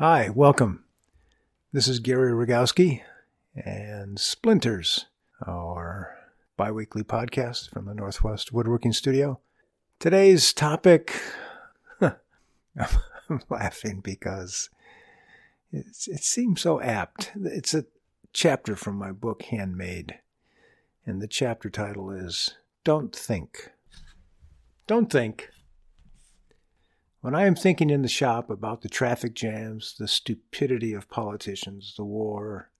Hi, welcome. This is Gary Rogowski and Splinters, our biweekly podcast from the Northwest Woodworking Studio. Today's topic, I'm laughing because it seems so apt. It's a chapter from my book, Handmade, and the chapter title is Don't Think. Don't think. When I am thinking in the shop about the traffic jams, the stupidity of politicians, the war,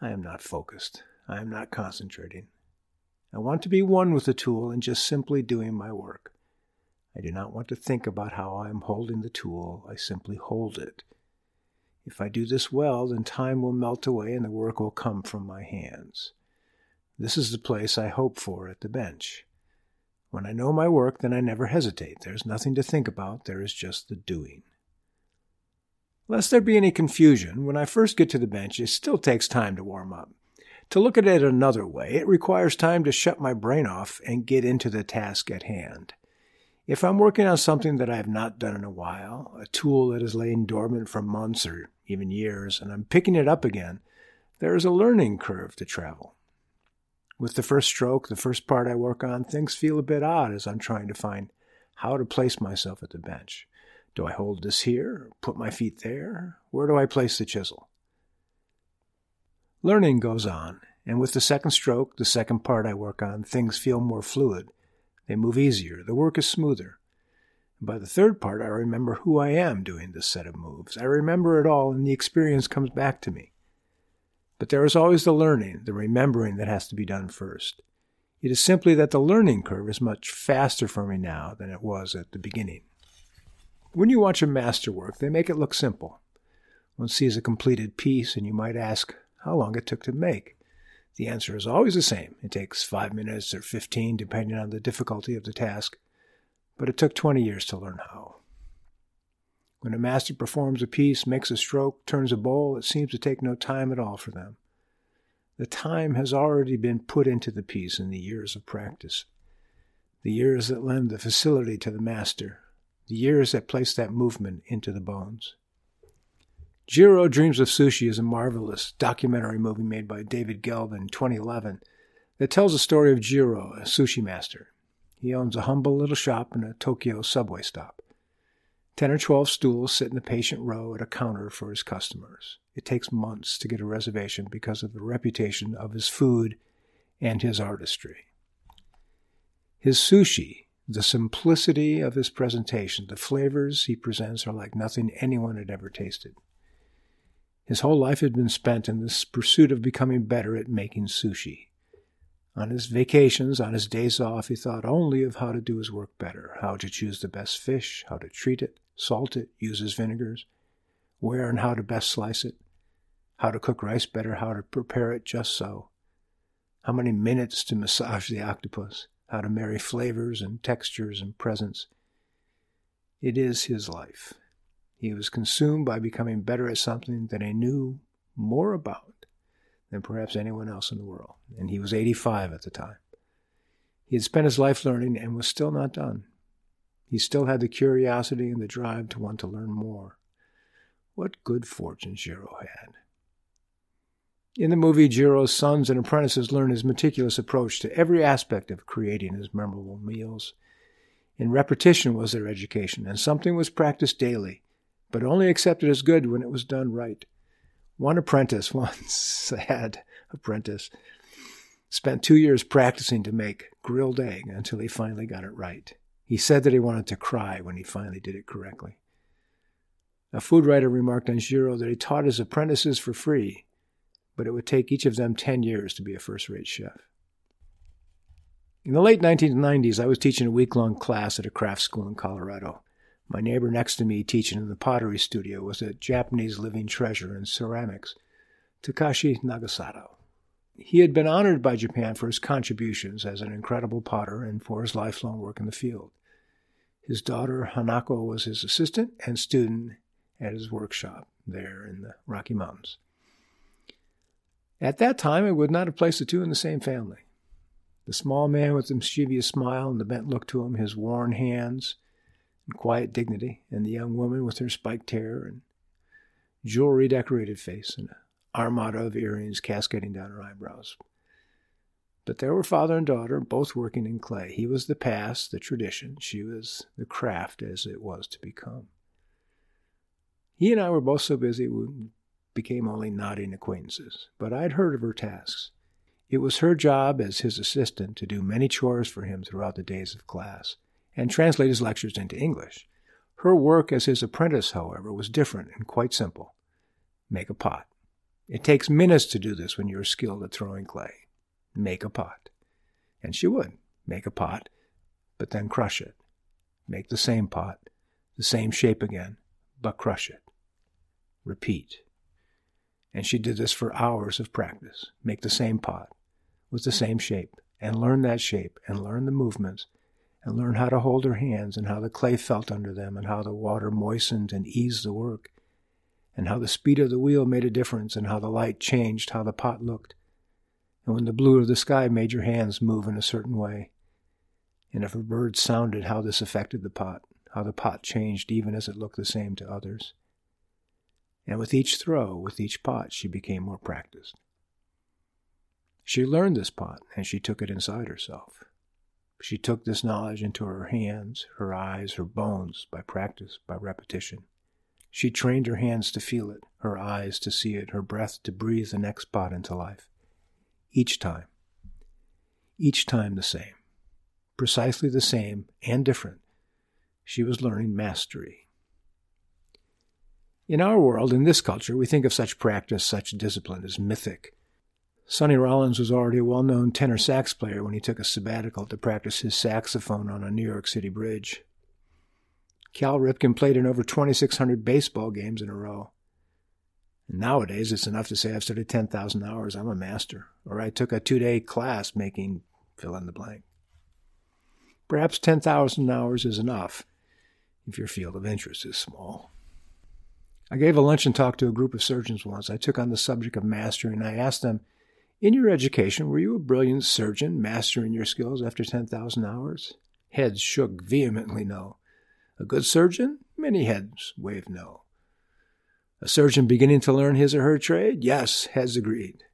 I am not focused. I am not concentrating. I want to be one with the tool and just simply doing my work. I do not want to think about how I am holding the tool. I simply hold it. If I do this well, then time will melt away and the work will come from my hands. This is the place I hope for at the bench. When I know my work, then I never hesitate. There is nothing to think about, there is just the doing. Lest there be any confusion, when I first get to the bench, it still takes time to warm up. To look at it another way, it requires time to shut my brain off and get into the task at hand. If I'm working on something that I have not done in a while, a tool that has lain dormant for months or even years, and I'm picking it up again, there is a learning curve to travel. With the first stroke, the first part I work on, things feel a bit odd as I'm trying to find how to place myself at the bench. Do I hold this here? Put my feet there? Where do I place the chisel? Learning goes on, and with the second stroke, the second part I work on, things feel more fluid. They move easier. The work is smoother. By the third part, I remember who I am doing this set of moves. I remember it all, and the experience comes back to me. But there is always the learning, the remembering that has to be done first. It is simply that the learning curve is much faster for me now than it was at the beginning. When you watch a masterwork, they make it look simple. One sees a completed piece, and you might ask how long it took to make. The answer is always the same. It takes five minutes or fifteen, depending on the difficulty of the task, but it took 20 years to learn how. When a master performs a piece, makes a stroke, turns a bowl, it seems to take no time at all for them. The time has already been put into the piece in the years of practice, the years that lend the facility to the master, the years that place that movement into the bones. Jiro Dreams of Sushi is a marvelous documentary movie made by David Gelb in 2011 that tells the story of Jiro, a sushi master. He owns a humble little shop in a Tokyo subway stop. Ten or twelve stools sit in the patient row at a counter for his customers. It takes months to get a reservation because of the reputation of his food and his artistry. His sushi, the simplicity of his presentation, the flavors he presents are like nothing anyone had ever tasted. His whole life had been spent in this pursuit of becoming better at making sushi. On his vacations, on his days off, he thought only of how to do his work better, how to choose the best fish, how to treat it, salt it, use his vinegars, where and how to best slice it, how to cook rice better, how to prepare it just so, how many minutes to massage the octopus, how to marry flavors and textures and presence. It is his life. He was consumed by becoming better at something that he knew more about than perhaps anyone else in the world, and he was 85 at the time. He had spent his life learning and was still not done. He still had the curiosity and the drive to want to learn more. What good fortune Jiro had. In the movie, Jiro's sons and apprentices learn his meticulous approach to every aspect of creating his memorable meals. In repetition was their education, and something was practiced daily, but only accepted as good when it was done right. One apprentice, one sad apprentice, spent two years practicing to make grilled egg until he finally got it right. He said that he wanted to cry when he finally did it correctly. A food writer remarked on Jiro that he taught his apprentices for free, but it would take each of them 10 years to be a first rate chef. In the late 1990s, I was teaching a week long class at a craft school in Colorado. My neighbor next to me teaching in the pottery studio was a Japanese living treasure in ceramics, Takashi Nakazato. He had been honored by Japan for his contributions as an incredible potter and for his lifelong work in the field. His daughter Hanako was his assistant and student at his workshop there in the Rocky Mountains. At that time, I would not have placed the two in the same family. The small man with the mischievous smile and the bent look to him, his worn hands and quiet dignity, and the young woman with her spiked hair and jewelry decorated face, and an armada of earrings cascading down her eyebrows. But there were father and daughter, both working in clay. He was the past, the tradition. She was the craft as it was to become. He and I were both so busy we became only nodding acquaintances, but I'd heard of her tasks. It was her job as his assistant to do many chores for him throughout the days of class and translate his lectures into English. Her work as his apprentice, however, was different and quite simple. Make a pot. It takes minutes to do this when you're skilled at throwing clay. Make a pot. And she would make a pot, but then crush it. Make the same pot, the same shape again, but crush it. Repeat. And she did this for hours of practice. Make the same pot with the same shape, and learn that shape, and learn the movements, and learn how to hold her hands, and how the clay felt under them, and how the water moistened and eased the work, and how the speed of the wheel made a difference, and how the light changed how the pot looked, and when the blue of the sky made your hands move in a certain way, and if a bird sounded, how this affected the pot, how the pot changed even as it looked the same to others. And with each throw, with each pot, she became more practiced. She learned this pot, and she took it inside herself. She took this knowledge into her hands, her eyes, her bones, by practice, by repetition. She trained her hands to feel it, her eyes to see it, her breath to breathe the next pot into life. Each time. Each time the same. Precisely the same and different. She was learning mastery. In our world, in this culture, we think of such practice, such discipline as mythic, Sonny Rollins was already a well known tenor sax player when he took a sabbatical to practice his saxophone on a New York City bridge. Cal Ripken played in over 2,600 baseball games in a row. Nowadays, it's enough to say I've studied 10,000 hours, I'm a master, or I took a two day class making fill in the blank. Perhaps 10,000 hours is enough if your field of interest is small. I gave a luncheon talk to a group of surgeons once. I took on the subject of mastery and I asked them in your education, were you a brilliant surgeon, mastering your skills after 10,000 hours? Heads shook vehemently no. A good surgeon? Many heads waved no. A surgeon beginning to learn his or her trade? Yes, heads agreed.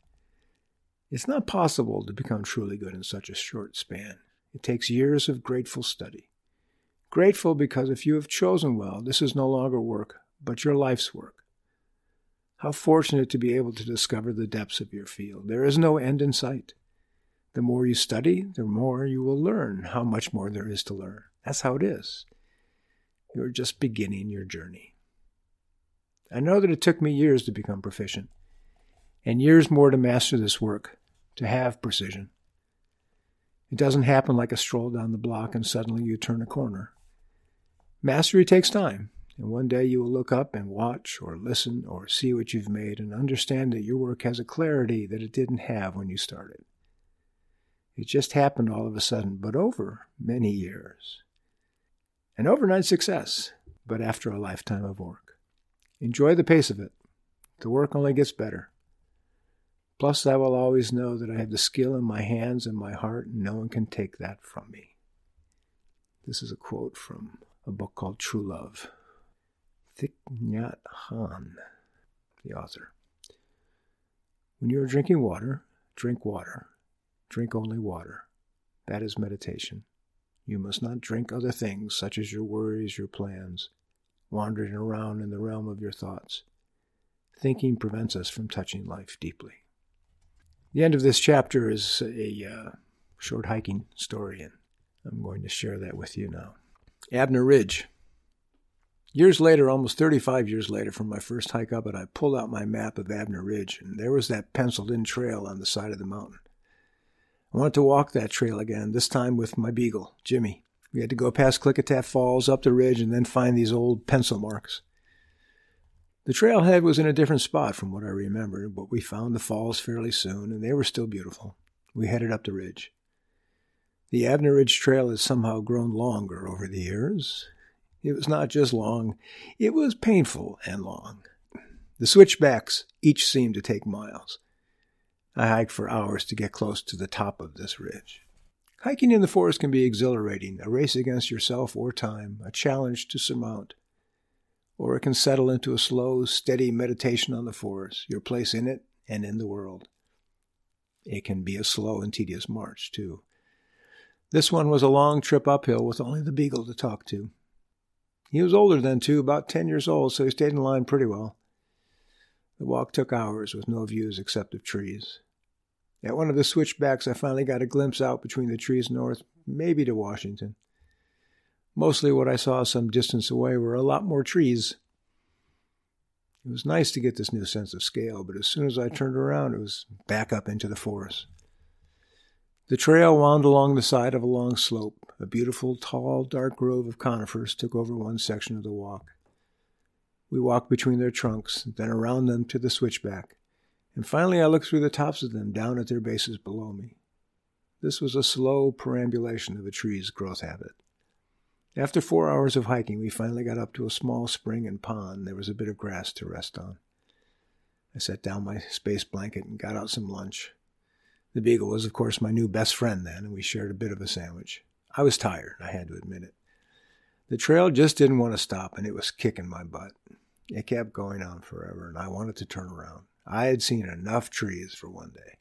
It's not possible to become truly good in such a short span. It takes years of grateful study. Grateful because if you have chosen well, this is no longer work, but your life's work. How fortunate to be able to discover the depths of your field. There is no end in sight. The more you study, the more you will learn how much more there is to learn. That's how it is. You're just beginning your journey. I know that it took me years to become proficient, and years more to master this work, to have precision. It doesn't happen like a stroll down the block and suddenly you turn a corner. Mastery takes time, and one day you will look up and watch or listen or see what you've made and understand that your work has a clarity that it didn't have when you started. It just happened all of a sudden, but over many years. An overnight success, but after a lifetime of work. Enjoy the pace of it. The work only gets better. Plus, I will always know that I have the skill in my hands and my heart, and no one can take that from me. This is a quote from a book called True Love Thich Nhat Hanh, the author. When you are drinking water, drink water. Drink only water. That is meditation. You must not drink other things, such as your worries, your plans, wandering around in the realm of your thoughts. Thinking prevents us from touching life deeply. The end of this chapter is a uh, short hiking story, and I'm going to share that with you now. Abner Ridge, Years later, almost 35 years later from my first hike up it, I pulled out my map of Abner Ridge, and there was that penciled in trail on the side of the mountain. I wanted to walk that trail again, this time with my beagle, Jimmy. We had to go past Klickitat Falls, up the ridge, and then find these old pencil marks. The trailhead was in a different spot from what I remembered, but we found the falls fairly soon, and they were still beautiful. We headed up the ridge. The Abner Ridge Trail has somehow grown longer over the years, it was not just long, it was painful and long. The switchbacks each seemed to take miles. I hiked for hours to get close to the top of this ridge. Hiking in the forest can be exhilarating, a race against yourself or time, a challenge to surmount. or it can settle into a slow, steady meditation on the forest, your place in it and in the world. It can be a slow and tedious march, too. This one was a long trip uphill with only the beagle to talk to. He was older then, too, about ten years old, so he stayed in line pretty well. The walk took hours with no views except of trees. At one of the switchbacks, I finally got a glimpse out between the trees north, maybe to Washington. Mostly what I saw some distance away were a lot more trees. It was nice to get this new sense of scale, but as soon as I turned around, it was back up into the forest. The trail wound along the side of a long slope. A beautiful, tall, dark grove of conifers took over one section of the walk. We walked between their trunks, then around them to the switchback, and finally I looked through the tops of them down at their bases below me. This was a slow perambulation of a tree's growth habit. After four hours of hiking, we finally got up to a small spring and pond. There was a bit of grass to rest on. I set down my space blanket and got out some lunch. The beagle was, of course, my new best friend then, and we shared a bit of a sandwich. I was tired, I had to admit it. The trail just didn't want to stop, and it was kicking my butt. It kept going on forever, and I wanted to turn around. I had seen enough trees for one day.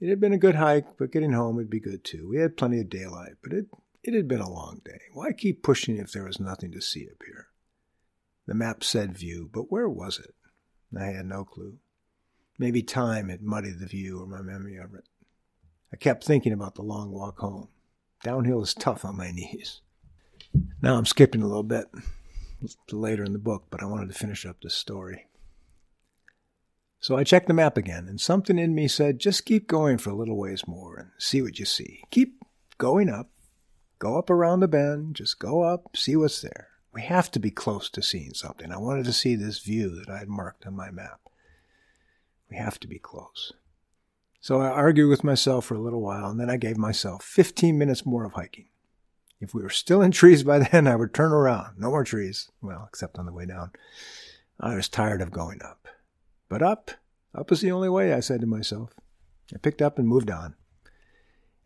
It had been a good hike, but getting home would be good too. We had plenty of daylight, but it it had been a long day. Why keep pushing if there was nothing to see up here? The map said view, but where was it? I had no clue. Maybe time had muddied the view or my memory of it. I kept thinking about the long walk home. Downhill is tough on my knees. Now I'm skipping a little bit later in the book, but I wanted to finish up this story. So I checked the map again, and something in me said, just keep going for a little ways more and see what you see. Keep going up, Go up around the bend, just go up, see what's there. We have to be close to seeing something. I wanted to see this view that I had marked on my map. We have to be close. So I argued with myself for a little while, and then I gave myself 15 minutes more of hiking. If we were still in trees by then, I would turn around. No more trees. Well, except on the way down. I was tired of going up. But up, up is the only way, I said to myself. I picked up and moved on.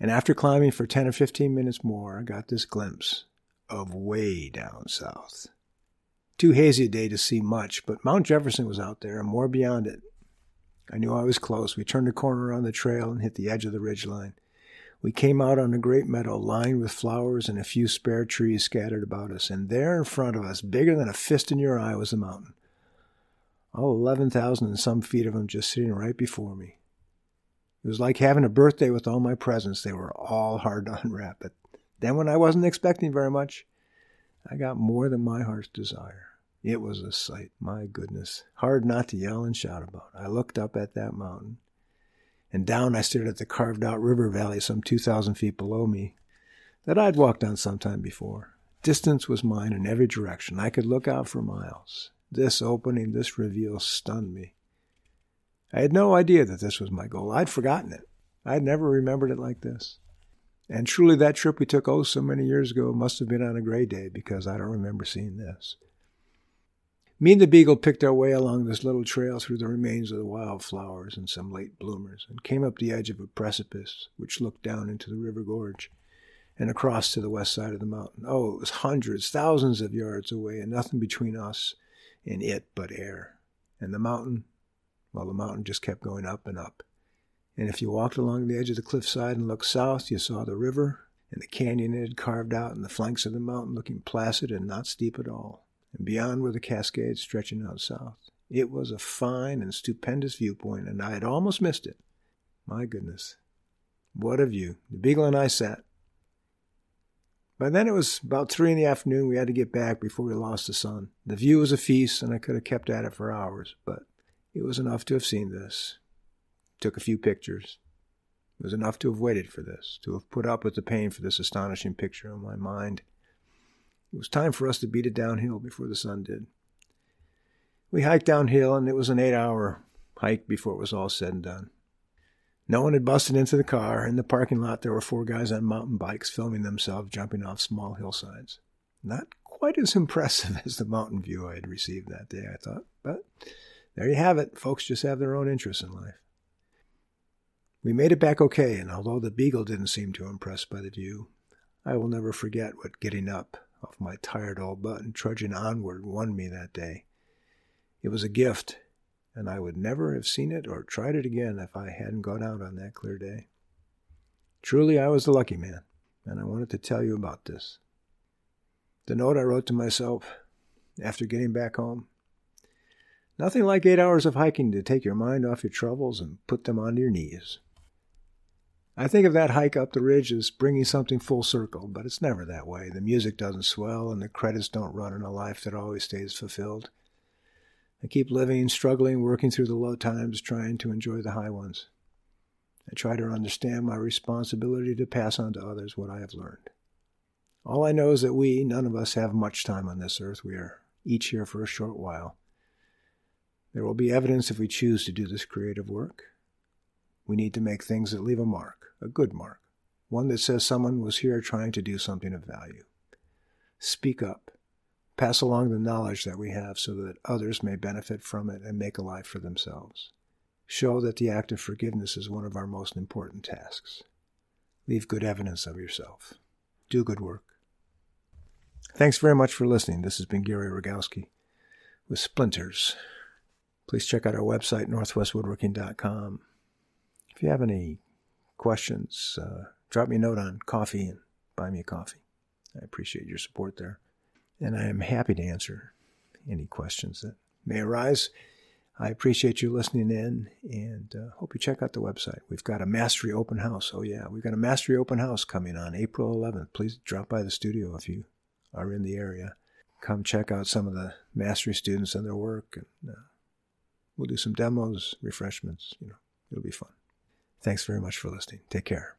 And after climbing for 10 or 15 minutes more, I got this glimpse of way down south. Too hazy a day to see much, but Mount Jefferson was out there and more beyond it. I knew I was close. We turned a corner on the trail and hit the edge of the ridge line. We came out on a great meadow lined with flowers and a few spare trees scattered about us, and there in front of us, bigger than a fist in your eye, was the mountain. All 11,000 and some feet of them just sitting right before me. It was like having a birthday with all my presents. They were all hard to unwrap. But then, when I wasn't expecting very much, I got more than my heart's desire. It was a sight, my goodness, hard not to yell and shout about. I looked up at that mountain, and down I stared at the carved out river valley some 2,000 feet below me that I'd walked on some time before. Distance was mine in every direction. I could look out for miles. This opening, this reveal stunned me. I had no idea that this was my goal. I'd forgotten it. I'd never remembered it like this. And truly, that trip we took oh so many years ago must have been on a gray day because I don't remember seeing this. Me and the beagle picked our way along this little trail through the remains of the wildflowers and some late bloomers and came up the edge of a precipice which looked down into the river gorge and across to the west side of the mountain. Oh, it was hundreds, thousands of yards away and nothing between us and it but air. And the mountain well, the mountain just kept going up and up. And if you walked along the edge of the cliffside and looked south, you saw the river and the canyon it had carved out and the flanks of the mountain looking placid and not steep at all. And beyond were the Cascades stretching out south. It was a fine and stupendous viewpoint, and I had almost missed it. My goodness. What a view. The Beagle and I sat. By then it was about three in the afternoon. We had to get back before we lost the sun. The view was a feast, and I could have kept at it for hours, but it was enough to have seen this. Took a few pictures. It was enough to have waited for this, to have put up with the pain for this astonishing picture in my mind. It was time for us to beat it downhill before the sun did. We hiked downhill, and it was an eight hour hike before it was all said and done. No one had busted into the car. In the parking lot, there were four guys on mountain bikes filming themselves jumping off small hillsides. Not quite as impressive as the mountain view I had received that day, I thought, but there you have it. Folks just have their own interests in life. We made it back okay, and although the beagle didn't seem too impressed by the view, I will never forget what getting up off my tired old butt and trudging onward won me that day. It was a gift, and I would never have seen it or tried it again if I hadn't gone out on that clear day. Truly, I was the lucky man, and I wanted to tell you about this. The note I wrote to myself after getting back home. Nothing like eight hours of hiking to take your mind off your troubles and put them onto your knees. I think of that hike up the ridge as bringing something full circle, but it's never that way. The music doesn't swell, and the credits don't run in a life that always stays fulfilled. I keep living, struggling, working through the low times, trying to enjoy the high ones. I try to understand my responsibility to pass on to others what I have learned. All I know is that we, none of us, have much time on this earth. We are each here for a short while. There will be evidence if we choose to do this creative work. We need to make things that leave a mark, a good mark, one that says someone was here trying to do something of value. Speak up. Pass along the knowledge that we have so that others may benefit from it and make a life for themselves. Show that the act of forgiveness is one of our most important tasks. Leave good evidence of yourself. Do good work. Thanks very much for listening. This has been Gary Rogowski with Splinters. Please check out our website, northwestwoodworking.com. If you have any questions, uh, drop me a note on coffee and buy me a coffee. I appreciate your support there. And I am happy to answer any questions that may arise. I appreciate you listening in and uh, hope you check out the website. We've got a Mastery Open House. Oh, yeah, we've got a Mastery Open House coming on April 11th. Please drop by the studio if you are in the area. Come check out some of the Mastery students and their work. And uh, we'll do some demos, refreshments. You know, it'll be fun. Thanks very much for listening. Take care.